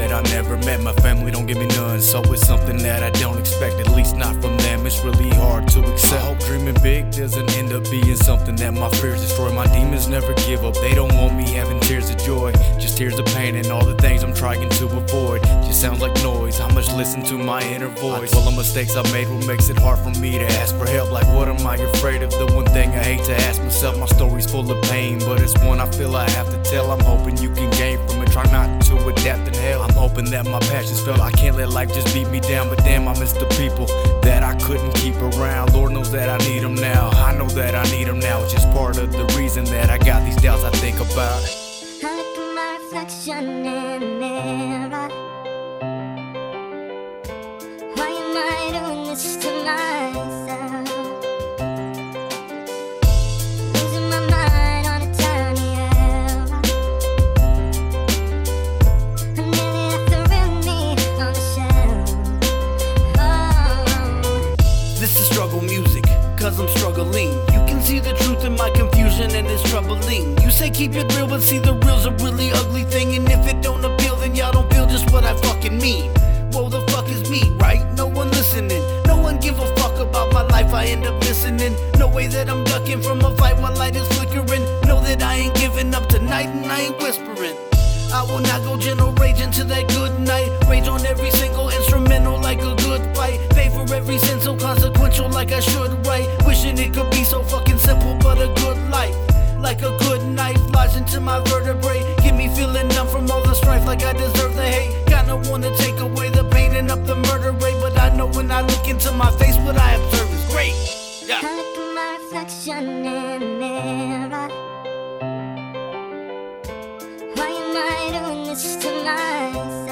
that I never met. My family don't give me none, so it's something that I don't expect, at least not from them. It's really hard to accept. I hope dreaming big doesn't end up being something that my fears destroy. My demons never give up, they don't want me having tears of joy, just tears of pain and all the things I'm trying to avoid. Just sounds like noise. I must listen to my inner voice. All the mistakes I made, what makes it hard for me to ask for help. Like, what am I afraid of? The one thing I hate to ask myself. My story's full of pain, but it's one I feel I have to tell. I'm hoping you can gain from it. Try not to adapt hoping that my passions felt. I can't let life just beat me down, but damn, I miss the people that I couldn't keep around. Lord knows that I need them now. I know that I need them now. It's just part of the reason that I got these doubts I think about. I look at my reflection in the mirror. Why am I doing this to You can see the truth in my confusion and it's troubling. You say keep it real, but see the real's a really ugly thing. And if it don't appeal, then y'all don't feel just what I fucking mean. Whoa, the fuck is me, right? No one listening. No one give a fuck about my life. I end up listening. No way that I'm ducking from a fight while light is flickering. Know that I ain't giving up tonight and I ain't whispering. I will not go gentle rage into that good night. Rage on every single instrumental like a the murder rate, but I know when I look into my face, what I observe is great. Yeah. I look at my reflection in the mirror. Why am I doing this to myself?